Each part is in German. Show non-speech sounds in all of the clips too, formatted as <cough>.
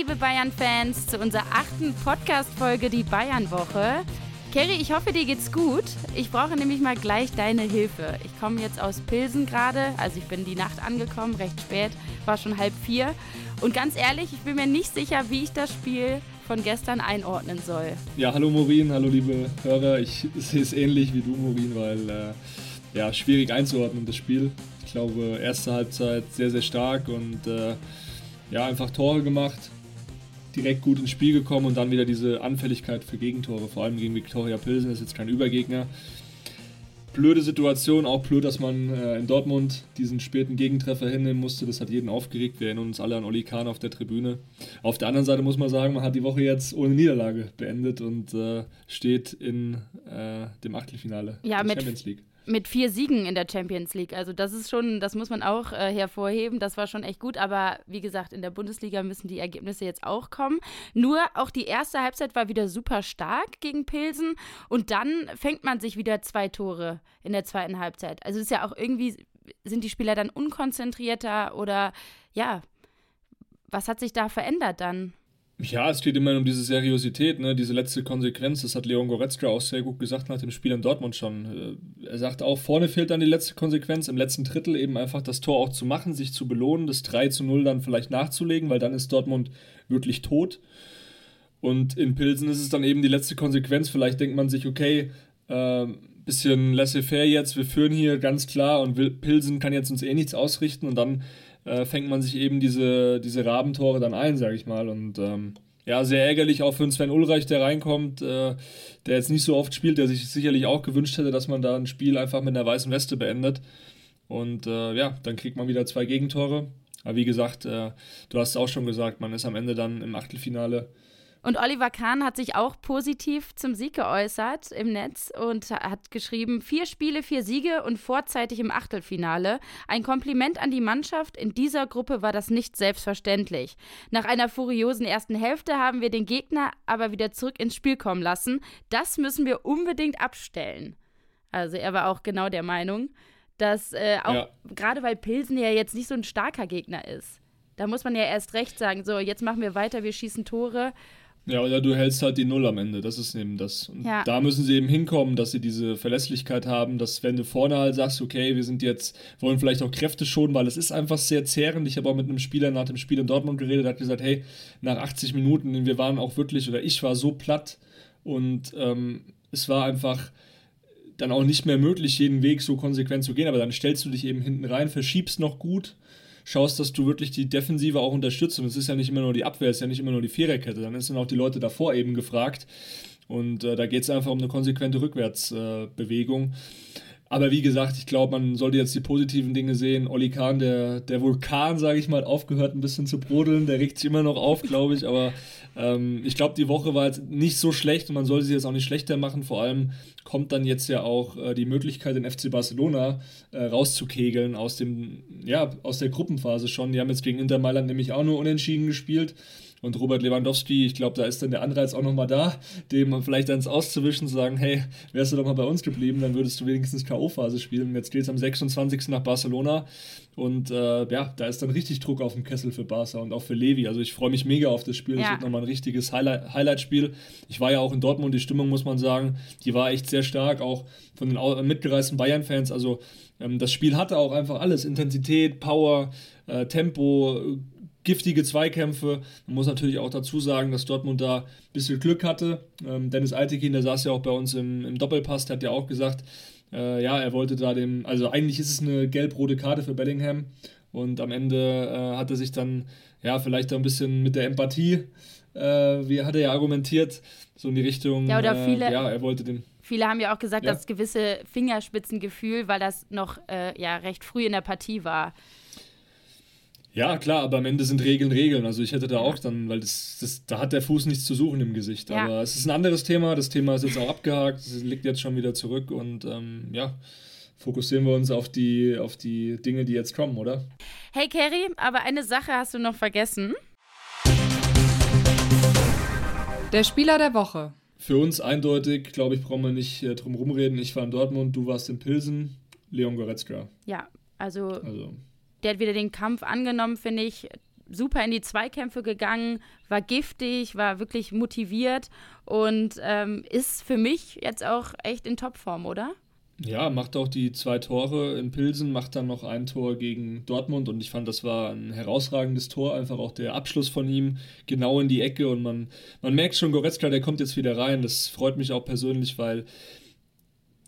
liebe Bayern-Fans, zu unserer achten Podcast-Folge, die Bayern-Woche. Kerry, ich hoffe, dir geht's gut. Ich brauche nämlich mal gleich deine Hilfe. Ich komme jetzt aus Pilsen gerade, also ich bin die Nacht angekommen, recht spät, war schon halb vier. Und ganz ehrlich, ich bin mir nicht sicher, wie ich das Spiel von gestern einordnen soll. Ja, hallo Morin, hallo liebe Hörer. Ich sehe es ähnlich wie du, Morin, weil äh, ja, schwierig einzuordnen das Spiel. Ich glaube, erste Halbzeit sehr, sehr stark und äh, ja, einfach Tore gemacht, direkt gut ins Spiel gekommen und dann wieder diese Anfälligkeit für Gegentore, vor allem gegen Viktoria Pilsen, das ist jetzt kein Übergegner. Blöde Situation, auch blöd, dass man äh, in Dortmund diesen späten Gegentreffer hinnehmen musste. Das hat jeden aufgeregt. Wir erinnern uns alle an Oli Kahn auf der Tribüne. Auf der anderen Seite muss man sagen, man hat die Woche jetzt ohne Niederlage beendet und äh, steht in äh, dem Achtelfinale ja, der Champions League mit vier Siegen in der Champions League. Also das ist schon, das muss man auch äh, hervorheben. Das war schon echt gut. Aber wie gesagt, in der Bundesliga müssen die Ergebnisse jetzt auch kommen. Nur auch die erste Halbzeit war wieder super stark gegen Pilsen. Und dann fängt man sich wieder zwei Tore in der zweiten Halbzeit. Also es ist ja auch irgendwie, sind die Spieler dann unkonzentrierter oder ja, was hat sich da verändert dann? Ja, es geht immer um diese Seriosität, ne? diese letzte Konsequenz. Das hat Leon Goretzka auch sehr gut gesagt nach dem Spiel in Dortmund schon. Äh, er sagt auch, vorne fehlt dann die letzte Konsequenz, im letzten Drittel eben einfach das Tor auch zu machen, sich zu belohnen, das 3 zu 0 dann vielleicht nachzulegen, weil dann ist Dortmund wirklich tot. Und in Pilsen ist es dann eben die letzte Konsequenz. Vielleicht denkt man sich, okay, äh, bisschen laissez-faire jetzt, wir führen hier ganz klar und Pilsen kann jetzt uns eh nichts ausrichten und dann äh, fängt man sich eben diese, diese Rabentore dann ein, sage ich mal. Und ähm, ja, sehr ärgerlich auch für einen Sven Ulreich, der reinkommt, äh, der jetzt nicht so oft spielt, der sich sicherlich auch gewünscht hätte, dass man da ein Spiel einfach mit einer weißen Weste beendet. Und äh, ja, dann kriegt man wieder zwei Gegentore. Aber wie gesagt, äh, du hast es auch schon gesagt, man ist am Ende dann im Achtelfinale und Oliver Kahn hat sich auch positiv zum Sieg geäußert im Netz und hat geschrieben: Vier Spiele, vier Siege und vorzeitig im Achtelfinale. Ein Kompliment an die Mannschaft. In dieser Gruppe war das nicht selbstverständlich. Nach einer furiosen ersten Hälfte haben wir den Gegner aber wieder zurück ins Spiel kommen lassen. Das müssen wir unbedingt abstellen. Also er war auch genau der Meinung, dass äh, auch ja. gerade weil Pilsen ja jetzt nicht so ein starker Gegner ist. Da muss man ja erst recht sagen, so jetzt machen wir weiter, wir schießen Tore ja, oder du hältst halt die Null am Ende. Das ist eben das. Und ja. da müssen sie eben hinkommen, dass sie diese Verlässlichkeit haben, dass wenn du vorne halt sagst, okay, wir sind jetzt, wollen vielleicht auch Kräfte schonen, weil es ist einfach sehr zehrend. Ich habe auch mit einem Spieler nach dem Spiel in Dortmund geredet, der hat gesagt, hey, nach 80 Minuten, wir waren auch wirklich, oder ich war so platt und ähm, es war einfach dann auch nicht mehr möglich, jeden Weg so konsequent zu gehen, aber dann stellst du dich eben hinten rein, verschiebst noch gut schaust, dass du wirklich die Defensive auch unterstützt. Und es ist ja nicht immer nur die Abwehr, es ist ja nicht immer nur die Viererkette. Dann sind auch die Leute davor eben gefragt. Und äh, da geht es einfach um eine konsequente Rückwärtsbewegung. Äh, aber wie gesagt, ich glaube, man sollte jetzt die positiven Dinge sehen. Oli Kahn, der, der Vulkan, sage ich mal, aufgehört ein bisschen zu brodeln. Der regt sich immer noch auf, glaube ich. Aber ähm, ich glaube, die Woche war jetzt nicht so schlecht und man sollte sie jetzt auch nicht schlechter machen. Vor allem kommt dann jetzt ja auch äh, die Möglichkeit, den FC Barcelona äh, rauszukegeln aus, dem, ja, aus der Gruppenphase schon. Die haben jetzt gegen Inter Mailand nämlich auch nur unentschieden gespielt. Und Robert Lewandowski, ich glaube, da ist dann der Anreiz auch nochmal da, dem vielleicht eins auszuwischen, zu sagen, hey, wärst du doch mal bei uns geblieben, dann würdest du wenigstens K.O.-Phase spielen. Und jetzt geht es am 26. nach Barcelona. Und äh, ja, da ist dann richtig Druck auf dem Kessel für Barca und auch für Levi. Also ich freue mich mega auf das Spiel. Ja. wird nochmal ein richtiges Highlight-Spiel. Ich war ja auch in Dortmund, die Stimmung, muss man sagen, die war echt sehr stark, auch von den mitgereisten Bayern-Fans. Also ähm, das Spiel hatte auch einfach alles. Intensität, Power, äh, Tempo, giftige Zweikämpfe. Man muss natürlich auch dazu sagen, dass Dortmund da ein bisschen Glück hatte. Ähm, Dennis Altekin, der saß ja auch bei uns im, im Doppelpass, der hat ja auch gesagt, äh, ja, er wollte da dem, also eigentlich ist es eine gelb-rote Karte für Bellingham und am Ende äh, hat er sich dann, ja, vielleicht da ein bisschen mit der Empathie, äh, wie hat er ja argumentiert, so in die Richtung, ja, oder äh, viele, ja, er wollte den. Viele haben ja auch gesagt, ja. das gewisse Fingerspitzengefühl, weil das noch äh, ja, recht früh in der Partie war. Ja, klar, aber am Ende sind Regeln Regeln. Also ich hätte da auch dann, weil das, das, da hat der Fuß nichts zu suchen im Gesicht. Ja. Aber es ist ein anderes Thema. Das Thema ist jetzt auch abgehakt. Es liegt jetzt schon wieder zurück und ähm, ja, fokussieren wir uns auf die, auf die Dinge, die jetzt kommen, oder? Hey Kerry, aber eine Sache hast du noch vergessen. Der Spieler der Woche. Für uns eindeutig, glaube ich, brauchen wir nicht äh, drum rumreden. Ich war in Dortmund, du warst in Pilsen. Leon Goretzka. Ja, also, also der hat wieder den Kampf angenommen, finde ich. super in die Zweikämpfe gegangen, war giftig, war wirklich motiviert und ähm, ist für mich jetzt auch echt in Topform, oder? Ja, macht auch die zwei Tore in Pilsen, macht dann noch ein Tor gegen Dortmund und ich fand, das war ein herausragendes Tor, einfach auch der Abschluss von ihm genau in die Ecke und man, man merkt schon, Goretzka, der kommt jetzt wieder rein, das freut mich auch persönlich, weil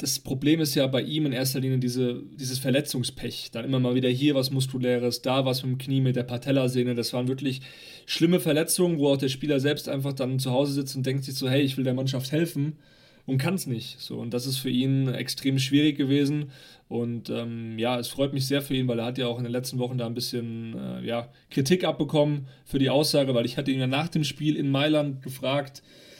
das Problem ist ja bei ihm in erster Linie diese, dieses Verletzungspech. Dann immer mal wieder hier was Muskuläres, da was mit dem Knie, mit der Patellasehne. Das waren wirklich schlimme Verletzungen, wo auch der Spieler selbst einfach dann zu Hause sitzt und denkt sich so, hey, ich will der Mannschaft helfen und kann es nicht. So, und das ist für ihn extrem schwierig gewesen. Und ähm, ja, es freut mich sehr für ihn, weil er hat ja auch in den letzten Wochen da ein bisschen äh, ja, Kritik abbekommen für die Aussage, weil ich hatte ihn ja nach dem Spiel in Mailand gefragt, äh,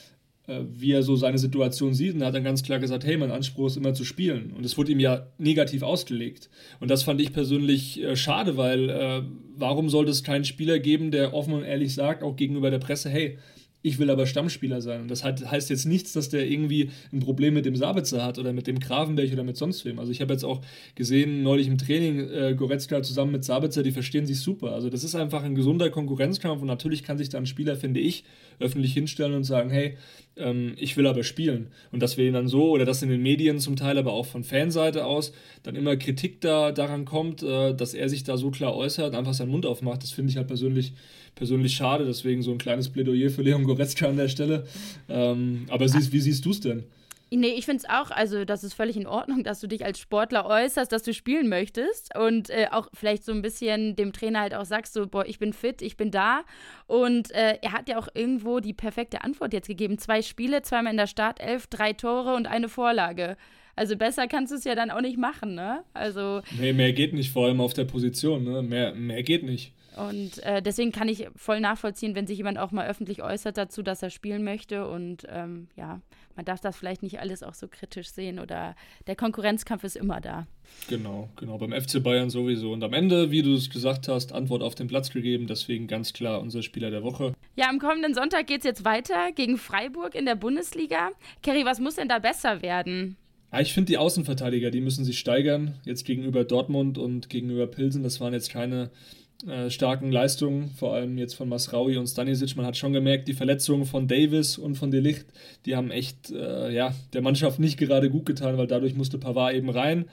wie er so seine Situation sieht. Und er hat dann ganz klar gesagt, hey, mein Anspruch ist immer zu spielen. Und es wurde ihm ja negativ ausgelegt. Und das fand ich persönlich äh, schade, weil äh, warum sollte es keinen Spieler geben, der offen und ehrlich sagt, auch gegenüber der Presse, hey, ich will aber Stammspieler sein. Und das heißt jetzt nichts, dass der irgendwie ein Problem mit dem Sabitzer hat oder mit dem Gravenberg oder mit sonst wem. Also ich habe jetzt auch gesehen, neulich im Training, äh, Goretzka zusammen mit Sabitzer, die verstehen sich super. Also das ist einfach ein gesunder Konkurrenzkampf und natürlich kann sich da ein Spieler, finde ich, öffentlich hinstellen und sagen, hey, ähm, ich will aber spielen. Und dass wir ihn dann so, oder dass in den Medien zum Teil, aber auch von Fanseite aus, dann immer Kritik da daran kommt, äh, dass er sich da so klar äußert, einfach seinen Mund aufmacht, das finde ich halt persönlich, persönlich schade. Deswegen so ein kleines Plädoyer für Leon Goretzka an der Stelle. Ähm, aber siehst, wie siehst du es denn? Nee, ich finde es auch, also das ist völlig in Ordnung, dass du dich als Sportler äußerst, dass du spielen möchtest und äh, auch vielleicht so ein bisschen dem Trainer halt auch sagst, so, boah, ich bin fit, ich bin da. Und äh, er hat ja auch irgendwo die perfekte Antwort jetzt gegeben. Zwei Spiele, zweimal in der Startelf, drei Tore und eine Vorlage. Also besser kannst du es ja dann auch nicht machen, ne? Also. Nee, mehr geht nicht, vor allem auf der Position, ne? Mehr, mehr geht nicht. Und äh, deswegen kann ich voll nachvollziehen, wenn sich jemand auch mal öffentlich äußert dazu, dass er spielen möchte. Und ähm, ja, man darf das vielleicht nicht alles auch so kritisch sehen oder der Konkurrenzkampf ist immer da. Genau, genau, beim FC Bayern sowieso. Und am Ende, wie du es gesagt hast, Antwort auf den Platz gegeben, deswegen ganz klar unser Spieler der Woche. Ja, am kommenden Sonntag geht es jetzt weiter gegen Freiburg in der Bundesliga. Kerry, was muss denn da besser werden? Ja, ich finde die Außenverteidiger, die müssen sich steigern. Jetzt gegenüber Dortmund und gegenüber Pilsen, das waren jetzt keine äh, starken Leistungen, vor allem jetzt von Masraui und Stanisic. Man hat schon gemerkt, die Verletzungen von Davis und von Delicht, die haben echt äh, ja, der Mannschaft nicht gerade gut getan, weil dadurch musste Pavard eben rein.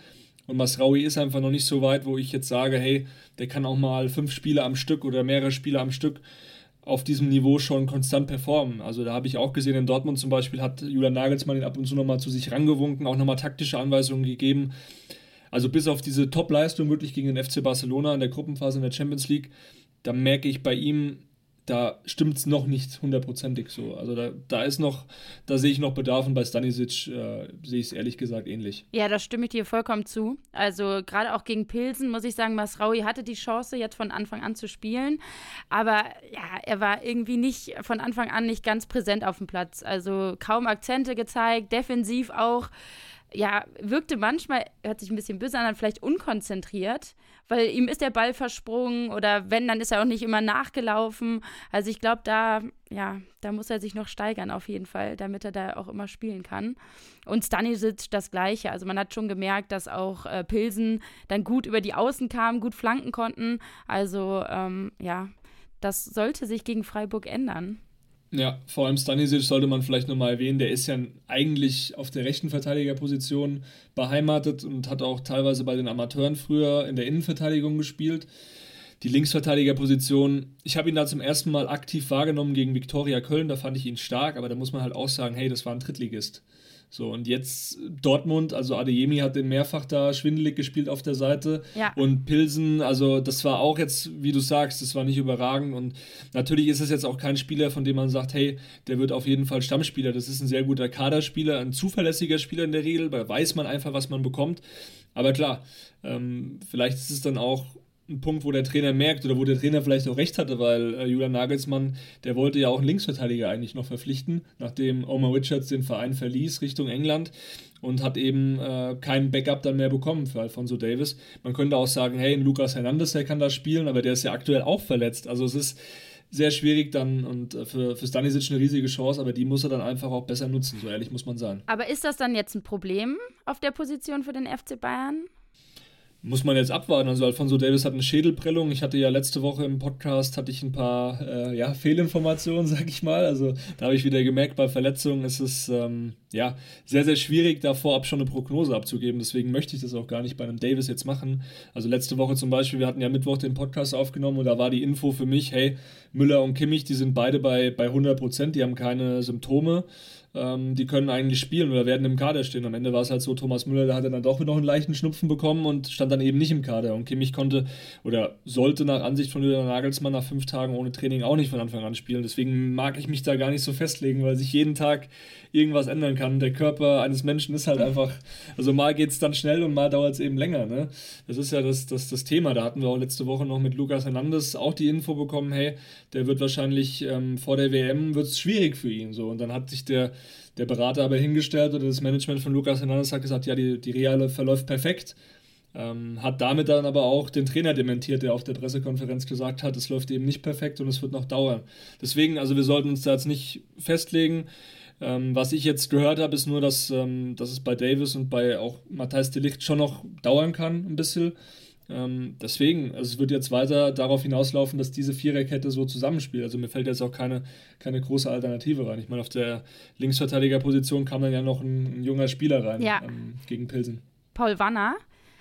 Und Masraui ist einfach noch nicht so weit, wo ich jetzt sage, hey, der kann auch mal fünf Spiele am Stück oder mehrere Spiele am Stück auf diesem Niveau schon konstant performen. Also da habe ich auch gesehen, in Dortmund zum Beispiel hat Julian Nagelsmann ihn ab und zu nochmal zu sich rangewunken, auch nochmal taktische Anweisungen gegeben. Also bis auf diese Top-Leistung wirklich gegen den FC Barcelona in der Gruppenphase in der Champions League, da merke ich bei ihm, da stimmt es noch nicht hundertprozentig so. Also da, da ist noch, da sehe ich noch Bedarf und bei Stanisic äh, sehe ich es ehrlich gesagt ähnlich. Ja, da stimme ich dir vollkommen zu. Also gerade auch gegen Pilsen muss ich sagen, Masraui hatte die Chance, jetzt von Anfang an zu spielen. Aber ja, er war irgendwie nicht von Anfang an nicht ganz präsent auf dem Platz. Also kaum Akzente gezeigt, defensiv auch ja, wirkte manchmal, hört sich ein bisschen böse an, vielleicht unkonzentriert, weil ihm ist der Ball versprungen oder wenn, dann ist er auch nicht immer nachgelaufen. Also ich glaube, da, ja, da muss er sich noch steigern auf jeden Fall, damit er da auch immer spielen kann. Und Stanisic das Gleiche. Also man hat schon gemerkt, dass auch äh, Pilsen dann gut über die Außen kamen, gut flanken konnten. Also ähm, ja, das sollte sich gegen Freiburg ändern. Ja, vor allem Stanisic sollte man vielleicht nochmal erwähnen, der ist ja eigentlich auf der rechten Verteidigerposition beheimatet und hat auch teilweise bei den Amateuren früher in der Innenverteidigung gespielt. Die Linksverteidigerposition, ich habe ihn da zum ersten Mal aktiv wahrgenommen gegen Viktoria Köln, da fand ich ihn stark, aber da muss man halt auch sagen, hey, das war ein Drittligist. So, und jetzt Dortmund, also Adeyemi hat den mehrfach da schwindelig gespielt auf der Seite. Ja. Und Pilsen, also das war auch jetzt, wie du sagst, das war nicht überragend. Und natürlich ist es jetzt auch kein Spieler, von dem man sagt, hey, der wird auf jeden Fall Stammspieler. Das ist ein sehr guter Kaderspieler, ein zuverlässiger Spieler in der Regel, weil weiß man einfach, was man bekommt. Aber klar, ähm, vielleicht ist es dann auch ein Punkt, wo der Trainer merkt oder wo der Trainer vielleicht auch recht hatte, weil äh, Julian Nagelsmann, der wollte ja auch einen Linksverteidiger eigentlich noch verpflichten, nachdem Omar Richards den Verein verließ Richtung England und hat eben äh, keinen Backup dann mehr bekommen für Alfonso Davis. Man könnte auch sagen, hey, Lucas Hernandez, der kann da spielen, aber der ist ja aktuell auch verletzt. Also es ist sehr schwierig dann und äh, für, für Stanisic eine riesige Chance, aber die muss er dann einfach auch besser nutzen, so ehrlich muss man sagen. Aber ist das dann jetzt ein Problem auf der Position für den FC Bayern? Muss man jetzt abwarten. Also Alfonso Davis hat eine Schädelprellung. Ich hatte ja letzte Woche im Podcast hatte ich ein paar äh, ja, Fehlinformationen, <laughs> sag ich mal. Also da habe ich wieder gemerkt, bei Verletzungen ist es ähm, ja sehr, sehr schwierig, da vorab schon eine Prognose abzugeben. Deswegen möchte ich das auch gar nicht bei einem Davis jetzt machen. Also letzte Woche zum Beispiel, wir hatten ja Mittwoch den Podcast aufgenommen und da war die Info für mich, hey, Müller und Kimmich, die sind beide bei, bei 100 Prozent, die haben keine Symptome ähm, die können eigentlich spielen oder werden im Kader stehen. Am Ende war es halt so, Thomas Müller, der hatte dann doch noch einen leichten Schnupfen bekommen und stand dann eben nicht im Kader. Und Kimmich konnte oder sollte nach Ansicht von Julian Nagelsmann nach fünf Tagen ohne Training auch nicht von Anfang an spielen. Deswegen mag ich mich da gar nicht so festlegen, weil sich jeden Tag irgendwas ändern kann. Der Körper eines Menschen ist halt einfach, also mal geht es dann schnell und mal dauert es eben länger. Ne? Das ist ja das, das, das Thema. Da hatten wir auch letzte Woche noch mit Lukas Hernandez auch die Info bekommen, hey, der wird wahrscheinlich ähm, vor der WM wird es schwierig für ihn. So. Und dann hat sich der, der Berater aber hingestellt oder das Management von Lukas Hernandez hat gesagt, ja, die, die Reale verläuft perfekt. Ähm, hat damit dann aber auch den Trainer dementiert, der auf der Pressekonferenz gesagt hat, es läuft eben nicht perfekt und es wird noch dauern. Deswegen, also wir sollten uns da jetzt nicht festlegen. Ähm, was ich jetzt gehört habe, ist nur, dass, ähm, dass es bei Davis und bei auch Matthijs de Licht schon noch dauern kann, ein bisschen. Ähm, deswegen, also es wird jetzt weiter darauf hinauslaufen, dass diese Viererkette so zusammenspielt. Also mir fällt jetzt auch keine, keine große Alternative rein. Ich meine, auf der Linksverteidigerposition kam dann ja noch ein, ein junger Spieler rein ja. ähm, gegen Pilsen. Paul Wanner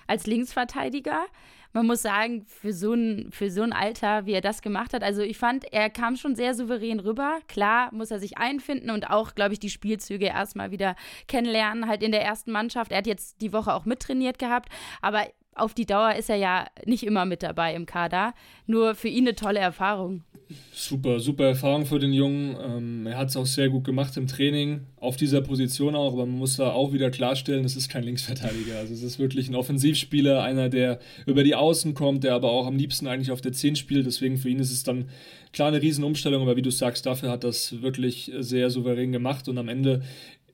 als Linksverteidiger man muss sagen, für so, ein, für so ein Alter, wie er das gemacht hat, also ich fand, er kam schon sehr souverän rüber. Klar muss er sich einfinden und auch, glaube ich, die Spielzüge erstmal wieder kennenlernen, halt in der ersten Mannschaft. Er hat jetzt die Woche auch mittrainiert gehabt, aber auf die Dauer ist er ja nicht immer mit dabei im Kader. Nur für ihn eine tolle Erfahrung. Super, super Erfahrung für den Jungen. Ähm, er hat es auch sehr gut gemacht im Training, auf dieser Position auch, aber man muss da auch wieder klarstellen, es ist kein Linksverteidiger. Also es ist wirklich ein Offensivspieler, einer, der über die Außen kommt, der aber auch am liebsten eigentlich auf der 10 spielt. Deswegen für ihn ist es dann klar eine Riesenumstellung, aber wie du sagst, dafür hat das wirklich sehr souverän gemacht und am Ende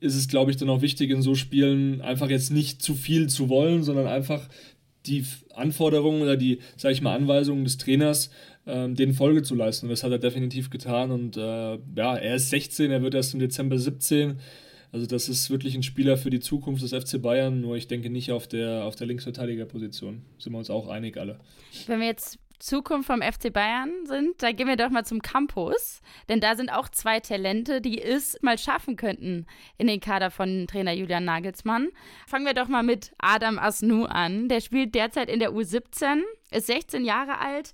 ist es, glaube ich, dann auch wichtig in so Spielen einfach jetzt nicht zu viel zu wollen, sondern einfach die Anforderungen oder die, sage ich mal, Anweisungen des Trainers ähm, den Folge zu leisten. Und das hat er definitiv getan. Und äh, ja, er ist 16, er wird erst im Dezember 17. Also das ist wirklich ein Spieler für die Zukunft des FC Bayern, nur ich denke nicht auf der, auf der Linksverteidigerposition. Sind wir uns auch einig alle. Wenn wir jetzt Zukunft vom FC Bayern sind, da gehen wir doch mal zum Campus. Denn da sind auch zwei Talente, die es mal schaffen könnten in den Kader von Trainer Julian Nagelsmann. Fangen wir doch mal mit Adam Asnu an. Der spielt derzeit in der U17, ist 16 Jahre alt,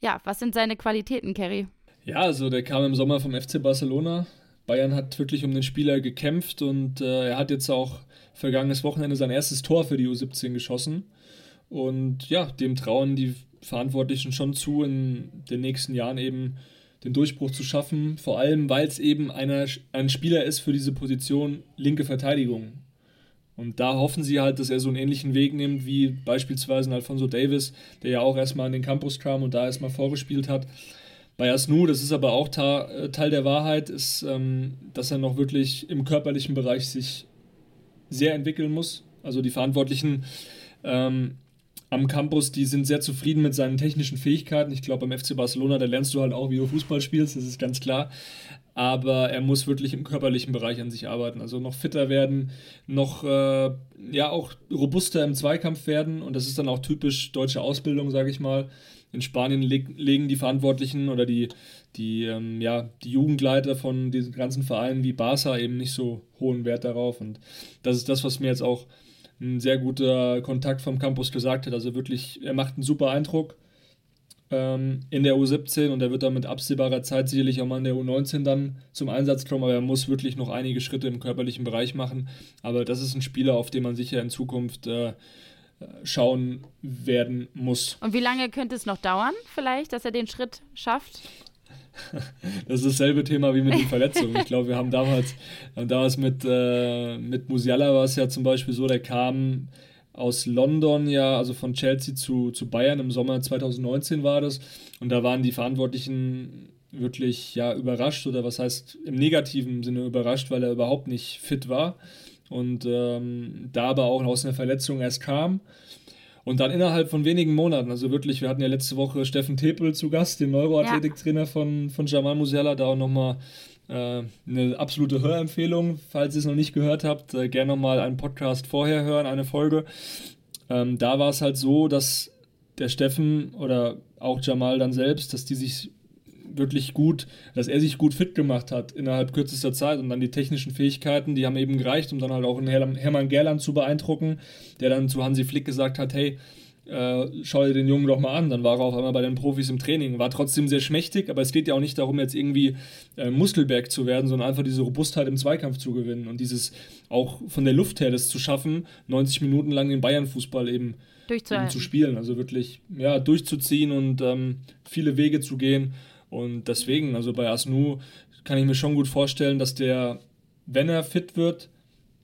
ja, was sind seine Qualitäten, Kerry? Ja, also der kam im Sommer vom FC Barcelona. Bayern hat wirklich um den Spieler gekämpft und äh, er hat jetzt auch vergangenes Wochenende sein erstes Tor für die U17 geschossen. Und ja, dem trauen die Verantwortlichen schon zu, in den nächsten Jahren eben den Durchbruch zu schaffen. Vor allem, weil es eben einer, ein Spieler ist für diese Position linke Verteidigung. Und da hoffen sie halt, dass er so einen ähnlichen Weg nimmt wie beispielsweise Alfonso Davis, der ja auch erstmal an den Campus kam und da erstmal vorgespielt hat. Bei Asnu, das ist aber auch äh, Teil der Wahrheit, ist, ähm, dass er noch wirklich im körperlichen Bereich sich sehr entwickeln muss. Also die Verantwortlichen ähm, am Campus, die sind sehr zufrieden mit seinen technischen Fähigkeiten. Ich glaube, beim FC Barcelona, da lernst du halt auch, wie du Fußball spielst, das ist ganz klar aber er muss wirklich im körperlichen Bereich an sich arbeiten. Also noch fitter werden, noch äh, ja auch robuster im Zweikampf werden und das ist dann auch typisch deutsche Ausbildung, sage ich mal. In Spanien leg legen die Verantwortlichen oder die, die, ähm, ja, die Jugendleiter von diesen ganzen Vereinen wie Barca eben nicht so hohen Wert darauf und das ist das, was mir jetzt auch ein sehr guter Kontakt vom Campus gesagt hat. Also wirklich, er macht einen super Eindruck ähm, in der U17 und er wird dann mit absehbarer Zeit sicherlich auch mal in der U19 dann zum Einsatz kommen, aber er muss wirklich noch einige Schritte im körperlichen Bereich machen. Aber das ist ein Spieler, auf den man sicher in Zukunft äh, schauen werden muss. Und wie lange könnte es noch dauern, vielleicht, dass er den Schritt schafft? <laughs> Das ist dasselbe Thema wie mit den Verletzungen. Ich glaube, wir haben damals, damals mit, äh, mit Musiala war es ja zum Beispiel so, der kam aus London ja, also von Chelsea zu, zu Bayern im Sommer 2019 war das. Und da waren die Verantwortlichen wirklich ja überrascht oder was heißt im negativen Sinne überrascht, weil er überhaupt nicht fit war und ähm, da aber auch aus einer Verletzung erst kam. Und dann innerhalb von wenigen Monaten, also wirklich, wir hatten ja letzte Woche Steffen Tepel zu Gast, den Neuroathletiktrainer ja. von, von Jamal Musiala, da auch nochmal äh, eine absolute Hörempfehlung. Falls ihr es noch nicht gehört habt, äh, gerne nochmal einen Podcast vorher hören, eine Folge. Ähm, da war es halt so, dass der Steffen oder auch Jamal dann selbst, dass die sich wirklich gut, dass er sich gut fit gemacht hat innerhalb kürzester Zeit und dann die technischen Fähigkeiten, die haben eben gereicht, um dann halt auch einen Hermann Gerland zu beeindrucken, der dann zu Hansi Flick gesagt hat, hey, äh, schau dir den Jungen doch mal an. Dann war er auf einmal bei den Profis im Training. War trotzdem sehr schmächtig, aber es geht ja auch nicht darum, jetzt irgendwie äh, Muskelberg zu werden, sondern einfach diese Robustheit im Zweikampf zu gewinnen und dieses auch von der Luft her das zu schaffen, 90 Minuten lang den Bayern-Fußball eben, eben, zu spielen. Also wirklich ja, durchzuziehen und ähm, viele Wege zu gehen. Und deswegen, also bei Asnu kann ich mir schon gut vorstellen, dass der, wenn er fit wird,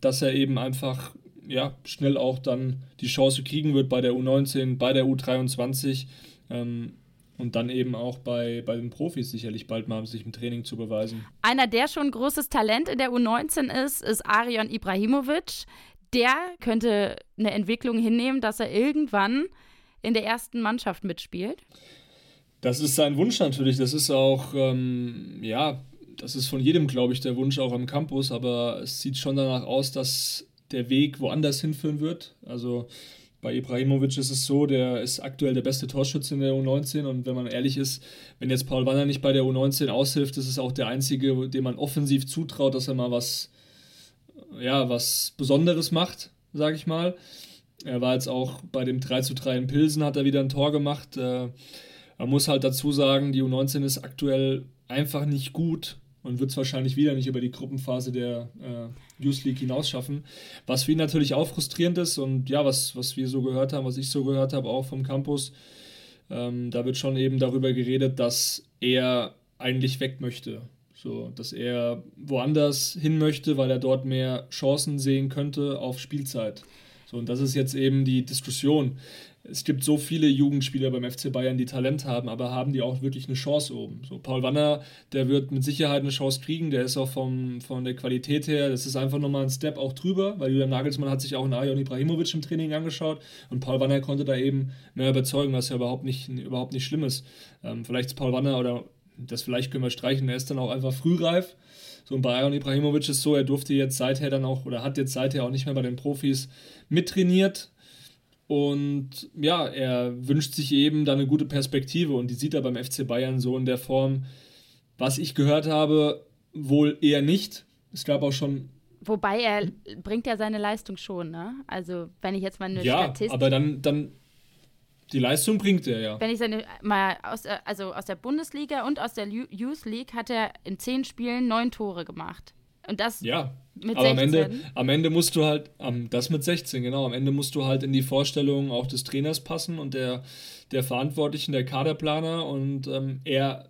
dass er eben einfach ja, schnell auch dann die Chance kriegen wird bei der U19, bei der U23 ähm, und dann eben auch bei, bei den Profis sicherlich bald mal sich im Training zu beweisen. Einer, der schon großes Talent in der U19 ist, ist Arion Ibrahimovic. Der könnte eine Entwicklung hinnehmen, dass er irgendwann in der ersten Mannschaft mitspielt. Das ist sein Wunsch natürlich. Das ist auch, ähm, ja, das ist von jedem, glaube ich, der Wunsch auch am Campus. Aber es sieht schon danach aus, dass der Weg woanders hinführen wird. Also bei Ibrahimovic ist es so, der ist aktuell der beste Torschütze in der U19 und wenn man ehrlich ist, wenn jetzt Paul Wanner nicht bei der U19 aushilft, ist es auch der einzige, dem man offensiv zutraut, dass er mal was, ja, was Besonderes macht, sage ich mal. Er war jetzt auch bei dem 3 zu 3 in Pilsen, hat er wieder ein Tor gemacht. Äh, man muss halt dazu sagen, die U19 ist aktuell einfach nicht gut und wird es wahrscheinlich wieder nicht über die Gruppenphase der äh, Youth League hinaus schaffen. Was für ihn natürlich auch frustrierend ist und ja, was, was wir so gehört haben, was ich so gehört habe, auch vom Campus, ähm, da wird schon eben darüber geredet, dass er eigentlich weg möchte. So, dass er woanders hin möchte, weil er dort mehr Chancen sehen könnte auf Spielzeit. So, und das ist jetzt eben die Diskussion es gibt so viele Jugendspieler beim FC Bayern, die Talent haben, aber haben die auch wirklich eine Chance oben. So Paul Wanner, der wird mit Sicherheit eine Chance kriegen, der ist auch vom, von der Qualität her, das ist einfach nochmal ein Step auch drüber, weil Julian Nagelsmann hat sich auch einen Arion Ibrahimovic im Training angeschaut und Paul Wanner konnte da eben mehr überzeugen, was ja überhaupt nicht, überhaupt nicht schlimm ist. Ähm, vielleicht ist Paul Wanner oder das vielleicht können wir streichen, er ist dann auch einfach frühreif. So, und bei Arion Ibrahimovic ist so, er durfte jetzt seither dann auch oder hat jetzt seither auch nicht mehr bei den Profis mittrainiert und ja, er wünscht sich eben da eine gute Perspektive und die sieht er beim FC Bayern so in der Form, was ich gehört habe, wohl eher nicht. Es gab auch schon. Wobei er bringt ja seine Leistung schon, ne? Also, wenn ich jetzt mal eine ja, Statistik. aber dann, dann. Die Leistung bringt er ja. Wenn ich seine mal aus, also aus der Bundesliga und aus der Youth League hat er in zehn Spielen neun Tore gemacht. Und das ja, mit aber 16. Am Ende, am Ende musst du halt, um, das mit 16, genau, am Ende musst du halt in die Vorstellungen auch des Trainers passen und der, der Verantwortlichen, der Kaderplaner. Und ähm, er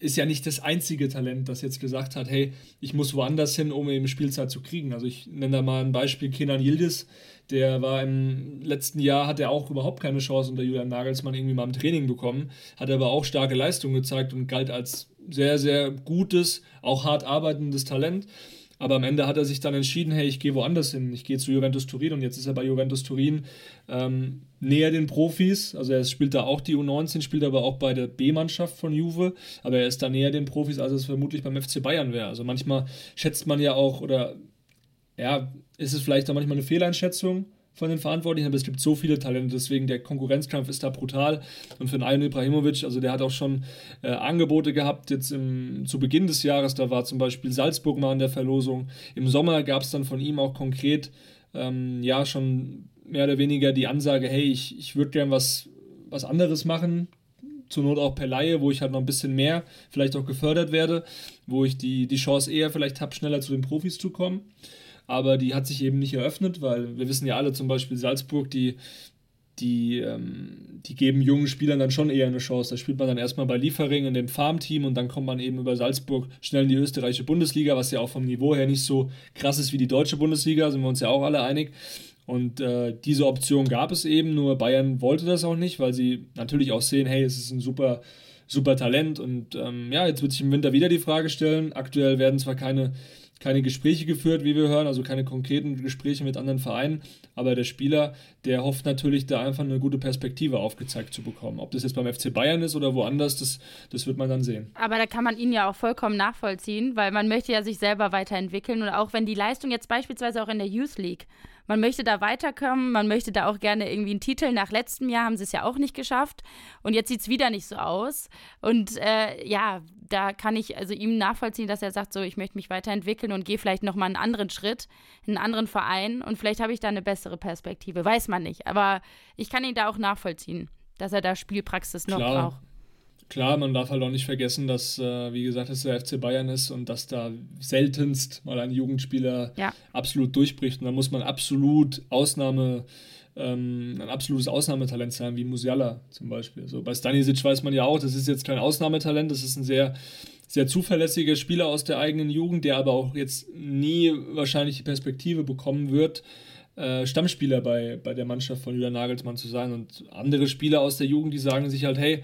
ist ja nicht das einzige Talent, das jetzt gesagt hat, hey, ich muss woanders hin, um eben Spielzeit zu kriegen. Also ich nenne da mal ein Beispiel Kenan Yildiz, der war im letzten Jahr, hat er auch überhaupt keine Chance unter Julian Nagelsmann irgendwie mal im Training bekommen, hat aber auch starke Leistungen gezeigt und galt als sehr, sehr gutes, auch hart arbeitendes Talent. Aber am Ende hat er sich dann entschieden, hey, ich gehe woanders hin. Ich gehe zu Juventus Turin und jetzt ist er bei Juventus Turin ähm, näher den Profis. Also er spielt da auch die U19, spielt aber auch bei der B-Mannschaft von Juve. Aber er ist da näher den Profis, als es vermutlich beim FC Bayern wäre. Also manchmal schätzt man ja auch, oder ja, ist es vielleicht auch manchmal eine Fehleinschätzung von den Verantwortlichen, aber es gibt so viele Talente, deswegen der Konkurrenzkampf ist da brutal. Und für den Ayon Ibrahimovic, also der hat auch schon äh, Angebote gehabt, jetzt im, zu Beginn des Jahres, da war zum Beispiel Salzburg mal in der Verlosung. Im Sommer gab es dann von ihm auch konkret, ähm, ja, schon mehr oder weniger die Ansage, hey, ich, ich würde gern was, was anderes machen, zur Not auch per Laie, wo ich halt noch ein bisschen mehr vielleicht auch gefördert werde, wo ich die, die Chance eher vielleicht habe, schneller zu den Profis zu kommen aber die hat sich eben nicht eröffnet, weil wir wissen ja alle zum Beispiel Salzburg, die, die, ähm, die geben jungen Spielern dann schon eher eine Chance. Da spielt man dann erstmal bei Liefering in dem Farmteam und dann kommt man eben über Salzburg schnell in die österreichische Bundesliga, was ja auch vom Niveau her nicht so krass ist wie die deutsche Bundesliga, sind wir uns ja auch alle einig. Und äh, diese Option gab es eben, nur Bayern wollte das auch nicht, weil sie natürlich auch sehen, hey, es ist ein super, super Talent. Und ähm, ja, jetzt wird sich im Winter wieder die Frage stellen. Aktuell werden zwar keine keine Gespräche geführt, wie wir hören, also keine konkreten Gespräche mit anderen Vereinen. Aber der Spieler, der hofft natürlich, da einfach eine gute Perspektive aufgezeigt zu bekommen. Ob das jetzt beim FC Bayern ist oder woanders, das, das wird man dann sehen. Aber da kann man ihn ja auch vollkommen nachvollziehen, weil man möchte ja sich selber weiterentwickeln. Und auch wenn die Leistung jetzt beispielsweise auch in der Youth League man möchte da weiterkommen, man möchte da auch gerne irgendwie einen Titel. Nach letztem Jahr haben sie es ja auch nicht geschafft und jetzt sieht es wieder nicht so aus. Und äh, ja, da kann ich also ihm nachvollziehen, dass er sagt, so, ich möchte mich weiterentwickeln und gehe vielleicht nochmal einen anderen Schritt, in einen anderen Verein und vielleicht habe ich da eine bessere Perspektive. Weiß man nicht. Aber ich kann ihn da auch nachvollziehen, dass er da Spielpraxis noch Klar. braucht. Klar, man darf halt auch nicht vergessen, dass, äh, wie gesagt, es der FC Bayern ist und dass da seltenst mal ein Jugendspieler ja. absolut durchbricht. Und da muss man absolut Ausnahme, ähm, ein absolutes Ausnahmetalent sein, wie Musiala zum Beispiel. So, bei Stanisic weiß man ja auch, das ist jetzt kein Ausnahmetalent, das ist ein sehr, sehr zuverlässiger Spieler aus der eigenen Jugend, der aber auch jetzt nie wahrscheinlich die Perspektive bekommen wird, äh, Stammspieler bei, bei der Mannschaft von Julian Nagelsmann zu sein. Und andere Spieler aus der Jugend, die sagen sich halt, hey,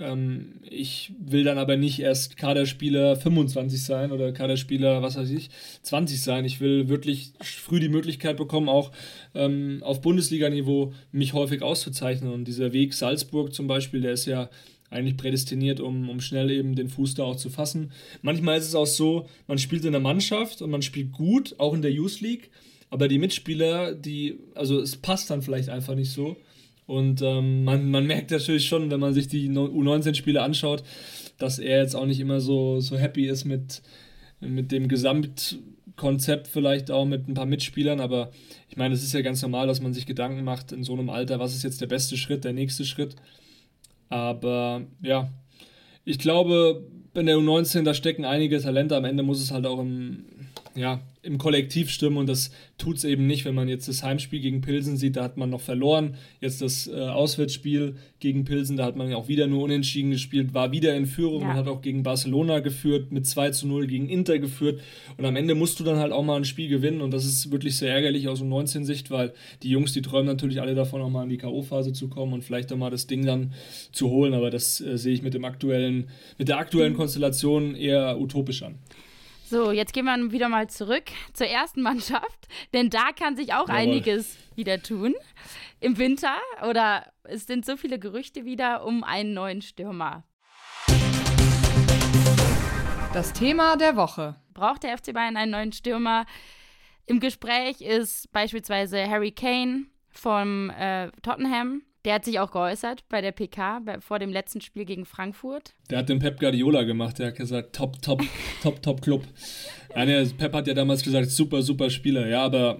ähm, ich will dann aber nicht erst Kaderspieler 25 sein oder Kaderspieler, was weiß ich, 20 sein. Ich will wirklich früh die Möglichkeit bekommen, auch ähm, auf Bundesliga-Niveau mich häufig auszuzeichnen. Und dieser Weg Salzburg zum Beispiel, der ist ja eigentlich prädestiniert, um, um schnell eben den Fuß da auch zu fassen. Manchmal ist es auch so, man spielt in der Mannschaft und man spielt gut, auch in der Youth League, aber die Mitspieler, die, also es passt dann vielleicht einfach nicht so. Und ähm, man, man merkt natürlich schon, wenn man sich die U19-Spiele anschaut, dass er jetzt auch nicht immer so, so happy ist mit, mit dem Gesamtkonzept, vielleicht auch mit ein paar Mitspielern. Aber ich meine, es ist ja ganz normal, dass man sich Gedanken macht in so einem Alter, was ist jetzt der beste Schritt, der nächste Schritt. Aber ja, ich glaube, in der U19, da stecken einige Talente. Am Ende muss es halt auch im, ja, im Kollektiv stimmen und das tut es eben nicht, wenn man jetzt das Heimspiel gegen Pilsen sieht, da hat man noch verloren. Jetzt das äh, Auswärtsspiel gegen Pilsen, da hat man ja auch wieder nur unentschieden gespielt, war wieder in Führung ja. und hat auch gegen Barcelona geführt, mit 2 zu 0 gegen Inter geführt und am Ende musst du dann halt auch mal ein Spiel gewinnen und das ist wirklich sehr ärgerlich aus um 19 Sicht, weil die Jungs, die träumen natürlich alle davon, auch mal in die K.O.-Phase zu kommen und vielleicht auch mal das Ding dann zu holen, aber das äh, sehe ich mit dem aktuellen, mit der aktuellen Konstellation eher utopisch an. So, jetzt gehen wir wieder mal zurück zur ersten Mannschaft, denn da kann sich auch Jawohl. einiges wieder tun im Winter oder es sind so viele Gerüchte wieder um einen neuen Stürmer. Das Thema der Woche. Braucht der FC Bayern einen neuen Stürmer? Im Gespräch ist beispielsweise Harry Kane vom äh, Tottenham. Der hat sich auch geäußert bei der PK bei, vor dem letzten Spiel gegen Frankfurt. Der hat den Pep Guardiola gemacht. Der hat gesagt, top, top, <laughs> top, top Club. Nee, Pep hat ja damals gesagt, super, super Spieler. Ja, aber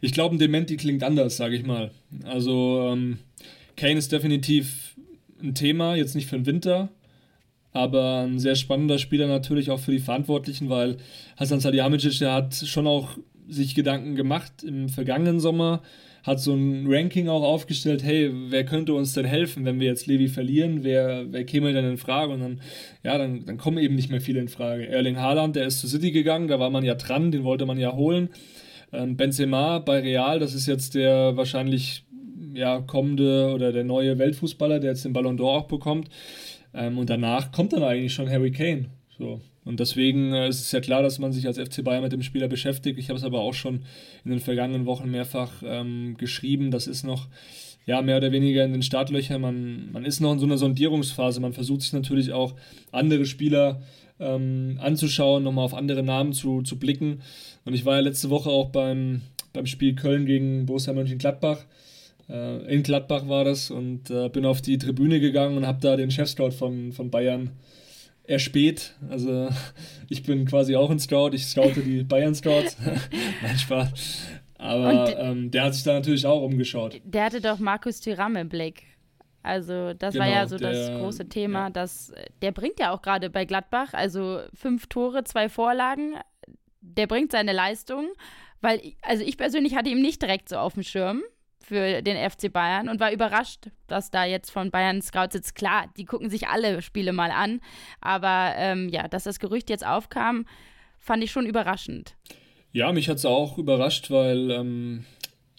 ich glaube, ein Dementi klingt anders, sage ich mal. Also ähm, Kane ist definitiv ein Thema, jetzt nicht für den Winter, aber ein sehr spannender Spieler natürlich auch für die Verantwortlichen, weil Hasan Salihamidzic, der hat schon auch sich Gedanken gemacht im vergangenen Sommer hat so ein Ranking auch aufgestellt, hey, wer könnte uns denn helfen, wenn wir jetzt Levi verlieren, wer, wer käme denn in Frage? Und dann, ja, dann, dann kommen eben nicht mehr viele in Frage. Erling Haaland, der ist zu City gegangen, da war man ja dran, den wollte man ja holen. Ähm, Benzema bei Real, das ist jetzt der wahrscheinlich ja, kommende oder der neue Weltfußballer, der jetzt den Ballon d'Or auch bekommt. Ähm, und danach kommt dann eigentlich schon Harry Kane. So. Und deswegen äh, ist es ja klar, dass man sich als FC Bayern mit dem Spieler beschäftigt. Ich habe es aber auch schon in den vergangenen Wochen mehrfach ähm, geschrieben. Das ist noch ja, mehr oder weniger in den Startlöchern. Man, man ist noch in so einer Sondierungsphase. Man versucht sich natürlich auch andere Spieler ähm, anzuschauen, nochmal auf andere Namen zu, zu blicken. Und ich war ja letzte Woche auch beim, beim Spiel Köln gegen Borussia Mönchengladbach. Äh, in Gladbach war das und äh, bin auf die Tribüne gegangen und habe da den Chefscout von, von Bayern erspäht. Also <laughs> ich bin quasi auch ein Scout, ich scoute die Bayern Scouts. <laughs> Nein, Spaß. Aber ähm, der hat sich da natürlich auch umgeschaut. Der hatte doch Markus Thuram im Blick. Also das genau, war ja so der, das große Thema, ja. dass der bringt ja auch gerade bei Gladbach, also fünf Tore, zwei Vorlagen. Der bringt seine Leistung, weil also ich persönlich hatte ihn nicht direkt so auf dem Schirm für den FC Bayern und war überrascht, dass da jetzt von Bayern Scouts jetzt klar, die gucken sich alle Spiele mal an, aber ähm, ja, dass das Gerücht jetzt aufkam, fand ich schon überraschend. Ja, mich hat es auch überrascht, weil ähm,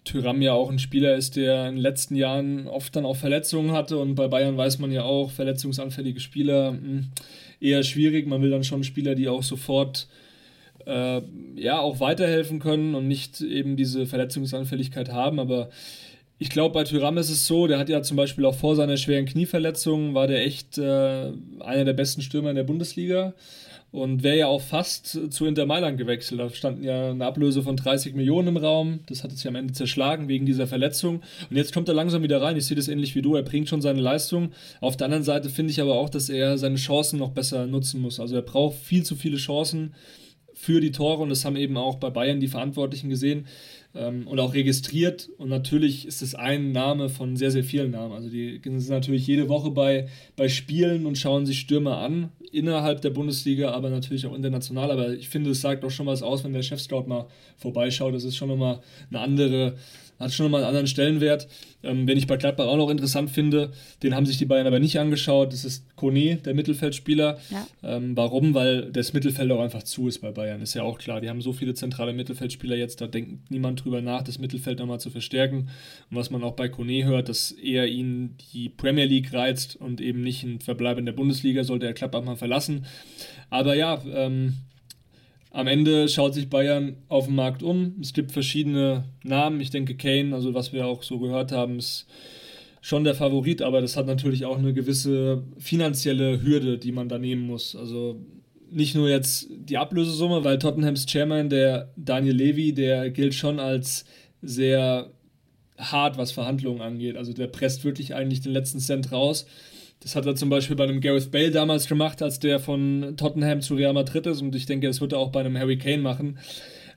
Tyram ja auch ein Spieler ist, der in den letzten Jahren oft dann auch Verletzungen hatte und bei Bayern weiß man ja auch, verletzungsanfällige Spieler mh, hm, eher schwierig. Man will dann schon Spieler, die auch sofort äh, ja auch weiterhelfen können und nicht eben diese Verletzungsanfälligkeit haben. Aber ich glaube, bei Tyram ist es so, der hat ja zum Beispiel auch vor seiner schweren Knieverletzung, war der echt äh, einer der besten Stürmer in der Bundesliga. und wäre ja auch fast zu Inter Mailand gewechselt. Da standen ja eine Ablöse von 30 Millionen im Raum. Das hat sich am Ende zerschlagen wegen dieser Verletzung. Und jetzt kommt er langsam wieder rein. Ich sehe das ähnlich wie du. Er bringt schon seine Leistung. Auf der anderen Seite finde ich aber auch, dass er seine Chancen noch besser nutzen muss. Also er braucht viel zu viele Chancen für die Tore und das haben eben auch bei Bayern die Verantwortlichen gesehen ähm, und auch registriert. Und natürlich ist es ein Name von sehr, sehr vielen Namen. Also die sind natürlich jede Woche bei, bei Spielen und schauen sich Stürmer an, innerhalb der Bundesliga, aber natürlich auch international. Aber ich finde, es sagt auch schon was aus, wenn der Chefscout mal vorbeischaut. Das ist schon nochmal eine andere hat schon nochmal einen anderen Stellenwert. Ähm, wenn ich bei Gladbach auch noch interessant finde, den haben sich die Bayern aber nicht angeschaut, das ist Kone, der Mittelfeldspieler. Ja. Ähm, warum? Weil das Mittelfeld auch einfach zu ist bei Bayern, ist ja auch klar. Die haben so viele zentrale Mittelfeldspieler jetzt, da denkt niemand drüber nach, das Mittelfeld nochmal zu verstärken. Und was man auch bei Kone hört, dass eher ihn die Premier League reizt und eben nicht ein Verbleib in der Bundesliga, sollte er Gladbach mal verlassen. Aber ja, ähm, am Ende schaut sich Bayern auf dem Markt um. Es gibt verschiedene Namen. Ich denke, Kane, also was wir auch so gehört haben, ist schon der Favorit, aber das hat natürlich auch eine gewisse finanzielle Hürde, die man da nehmen muss. Also nicht nur jetzt die Ablösesumme, weil Tottenhams Chairman, der Daniel Levy, der gilt schon als sehr hart, was Verhandlungen angeht. Also der presst wirklich eigentlich den letzten Cent raus. Das hat er zum Beispiel bei einem Gareth Bale damals gemacht, als der von Tottenham zu Real Madrid ist. Und ich denke, das wird er auch bei einem Harry Kane machen.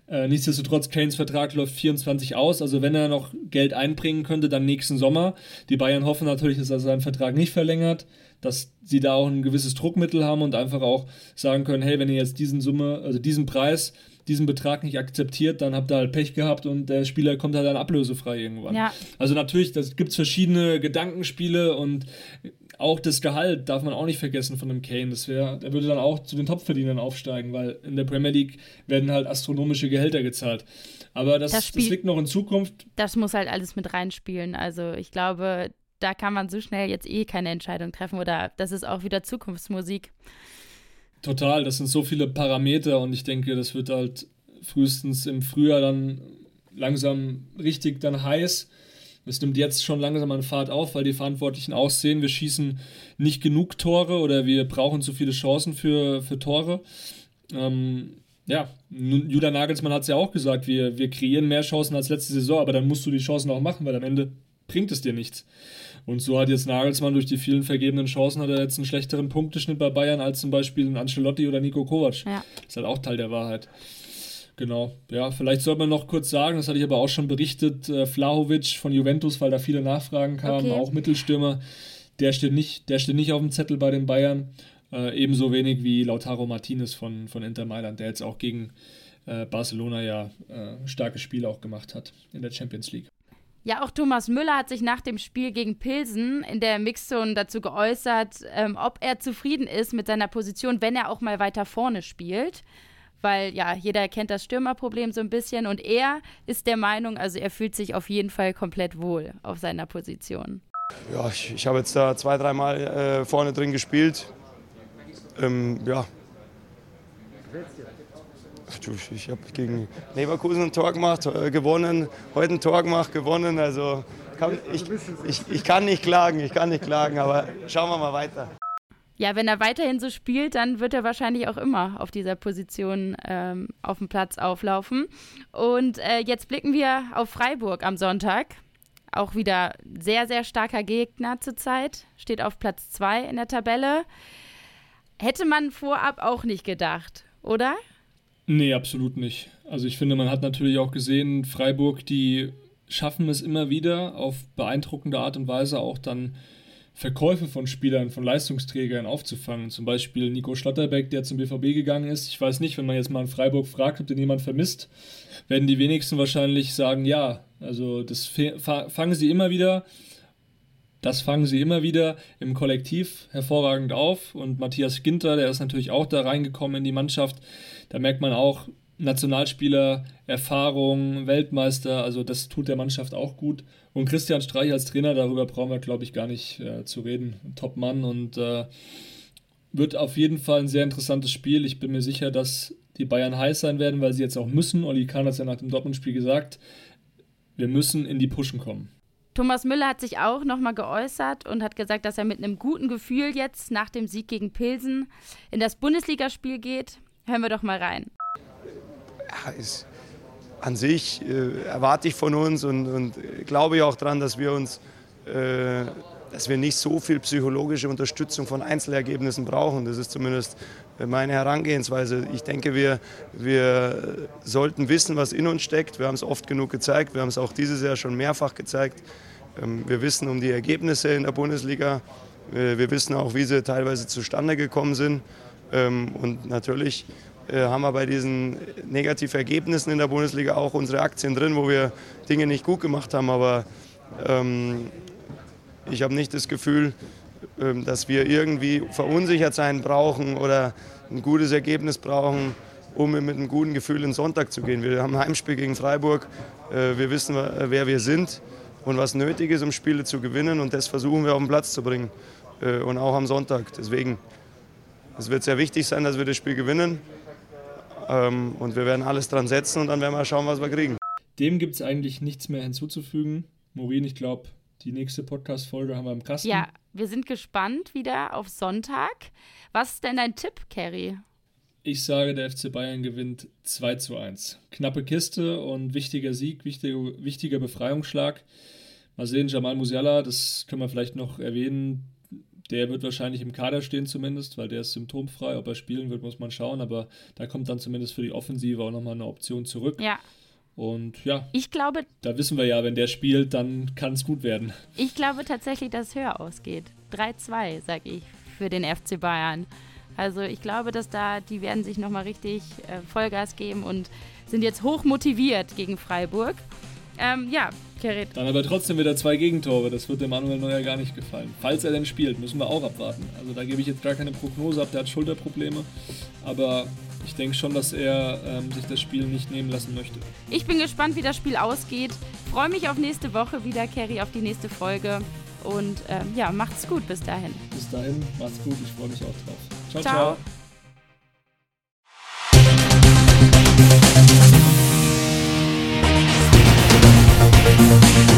Äh, nichtsdestotrotz, Kanes Vertrag läuft 24 aus. Also wenn er noch Geld einbringen könnte, dann nächsten Sommer. Die Bayern hoffen natürlich, dass er seinen Vertrag nicht verlängert, dass sie da auch ein gewisses Druckmittel haben und einfach auch sagen können, hey, wenn ihr jetzt diesen Summe, also diesen Preis diesen Betrag nicht akzeptiert, dann habt ihr halt Pech gehabt und der Spieler kommt halt dann ablösefrei irgendwann. Ja. Also natürlich, da gibt es verschiedene Gedankenspiele und auch das Gehalt darf man auch nicht vergessen von einem Kane. Das wäre, der würde dann auch zu den Topverdienern aufsteigen, weil in der Premier League werden halt astronomische Gehälter gezahlt. Aber das, das, das liegt noch in Zukunft. Das muss halt alles mit reinspielen. Also ich glaube, da kann man so schnell jetzt eh keine Entscheidung treffen oder das ist auch wieder Zukunftsmusik. Total, das sind so viele Parameter und ich denke, das wird halt frühestens im Frühjahr dann langsam richtig dann heiß. Es nimmt jetzt schon langsam an Fahrt auf, weil die Verantwortlichen auch sehen, wir schießen nicht genug Tore oder wir brauchen zu viele Chancen für, für Tore. Ähm, ja, Julian Nagelsmann hat es ja auch gesagt, wir, wir kreieren mehr Chancen als letzte Saison, aber dann musst du die Chancen auch machen, weil am Ende bringt es dir nichts. Und so hat jetzt Nagelsmann durch die vielen vergebenen Chancen hat er jetzt einen schlechteren Punkteschnitt bei Bayern als zum Beispiel ein Ancelotti oder Nico Kovac. Ja. Das ist halt auch Teil der Wahrheit. Genau, ja, vielleicht sollte man noch kurz sagen, das hatte ich aber auch schon berichtet, äh, Flahovic von Juventus, weil da viele Nachfragen kamen, okay. auch Mittelstürmer, der steht, nicht, der steht nicht auf dem Zettel bei den Bayern, äh, ebenso wenig wie Lautaro Martinez von, von Inter Mailand, der jetzt auch gegen äh, Barcelona ja äh, starke Spiele auch gemacht hat in der Champions League. Ja, auch Thomas Müller hat sich nach dem Spiel gegen Pilsen in der Mixzone dazu geäußert, ähm, ob er zufrieden ist mit seiner Position, wenn er auch mal weiter vorne spielt. Weil ja, jeder kennt das Stürmerproblem so ein bisschen und er ist der Meinung, also er fühlt sich auf jeden Fall komplett wohl auf seiner Position. Ja, ich, ich habe jetzt da zwei, dreimal äh, vorne drin gespielt. Ähm, ja, ich habe gegen Leverkusen ein Tor gemacht, äh, gewonnen, heute ein Tor gemacht, gewonnen. Also kann, ich, ich, ich kann nicht klagen, ich kann nicht klagen, aber schauen wir mal weiter. Ja, wenn er weiterhin so spielt, dann wird er wahrscheinlich auch immer auf dieser Position ähm, auf dem Platz auflaufen. Und äh, jetzt blicken wir auf Freiburg am Sonntag. Auch wieder sehr, sehr starker Gegner zurzeit. Steht auf Platz 2 in der Tabelle. Hätte man vorab auch nicht gedacht, oder? Nee, absolut nicht. Also ich finde, man hat natürlich auch gesehen, Freiburg, die schaffen es immer wieder auf beeindruckende Art und Weise auch dann Verkäufe von Spielern, von Leistungsträgern aufzufangen. Zum Beispiel Nico Schlotterbeck, der zum BVB gegangen ist. Ich weiß nicht, wenn man jetzt mal in Freiburg fragt, ob den jemand vermisst, werden die wenigsten wahrscheinlich sagen, ja. Also das fangen sie immer wieder das fangen sie immer wieder im Kollektiv hervorragend auf. Und Matthias Ginter, der ist natürlich auch da reingekommen in die Mannschaft. Da merkt man auch Nationalspieler, Erfahrung, Weltmeister. Also das tut der Mannschaft auch gut. Und Christian Streich als Trainer, darüber brauchen wir, glaube ich, gar nicht äh, zu reden. Top-Mann und äh, wird auf jeden Fall ein sehr interessantes Spiel. Ich bin mir sicher, dass die Bayern heiß sein werden, weil sie jetzt auch müssen. Oli Kahn hat es ja nach dem Dortmund-Spiel gesagt, wir müssen in die Pushen kommen. Thomas Müller hat sich auch nochmal geäußert und hat gesagt, dass er mit einem guten Gefühl jetzt nach dem Sieg gegen Pilsen in das Bundesligaspiel geht. Hören wir doch mal rein. Ja, ist, an sich äh, erwarte ich von uns und, und glaube ich auch daran, dass wir uns, äh, dass wir nicht so viel psychologische Unterstützung von Einzelergebnissen brauchen. Das ist zumindest meine Herangehensweise. Ich denke, wir, wir sollten wissen, was in uns steckt. Wir haben es oft genug gezeigt. Wir haben es auch dieses Jahr schon mehrfach gezeigt. Ähm, wir wissen um die Ergebnisse in der Bundesliga. Äh, wir wissen auch, wie sie teilweise zustande gekommen sind. Ähm, und natürlich äh, haben wir bei diesen Negativergebnissen in der Bundesliga auch unsere Aktien drin, wo wir Dinge nicht gut gemacht haben. Aber ähm, ich habe nicht das Gefühl, ähm, dass wir irgendwie verunsichert sein brauchen oder ein gutes Ergebnis brauchen, um mit einem guten Gefühl in Sonntag zu gehen. Wir haben ein Heimspiel gegen Freiburg, äh, wir wissen, wer wir sind und was nötig ist, um Spiele zu gewinnen und das versuchen wir auf den Platz zu bringen äh, und auch am Sonntag. Deswegen, es wird sehr wichtig sein, dass wir das Spiel gewinnen ähm, und wir werden alles dran setzen und dann werden wir schauen, was wir kriegen. Dem gibt es eigentlich nichts mehr hinzuzufügen. Maureen, ich glaube, die nächste Podcast-Folge haben wir im Kasten. Ja, wir sind gespannt wieder auf Sonntag. Was ist denn dein Tipp, Kerry? Ich sage, der FC Bayern gewinnt 2 zu 1. Knappe Kiste und wichtiger Sieg, wichtiger, wichtiger Befreiungsschlag. Mal sehen, Jamal Musiala, das können wir vielleicht noch erwähnen. Der wird wahrscheinlich im Kader stehen zumindest, weil der ist symptomfrei. Ob er spielen wird, muss man schauen. Aber da kommt dann zumindest für die Offensive auch nochmal eine Option zurück. Ja. Und ja, ich glaube, da wissen wir ja, wenn der spielt, dann kann es gut werden. Ich glaube tatsächlich, dass es höher ausgeht. 3-2, sage ich, für den FC Bayern. Also ich glaube, dass da, die werden sich nochmal richtig äh, Vollgas geben und sind jetzt hoch motiviert gegen Freiburg. Ähm, ja, Gerrit. Dann aber trotzdem wieder zwei Gegentore. Das wird dem Manuel Neuer gar nicht gefallen. Falls er denn spielt, müssen wir auch abwarten. Also da gebe ich jetzt gar keine Prognose ab. Der hat Schulterprobleme. Aber ich denke schon, dass er ähm, sich das Spiel nicht nehmen lassen möchte. Ich bin gespannt, wie das Spiel ausgeht. Freue mich auf nächste Woche wieder, Kerry, auf die nächste Folge. Und ähm, ja, macht's gut bis dahin. Bis dahin, macht's gut. Ich freue mich auch drauf. ciao. ciao. ciao. Thank